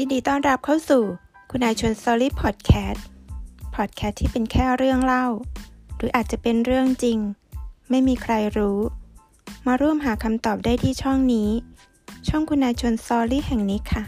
ยินดีต้อนรับเข้าสู่ คุณนายชน story พอดแคสต์พอดแคสต์ที่เป็นแค่เรื่องเล่า หรืออาจจะเป็นเรื่องจริง ไม่มีใครรู้ มาร่วมหาคำตอบได้ที่ช่องนี้ ช่องคุณนายชน story แห่งนี้ค่ะ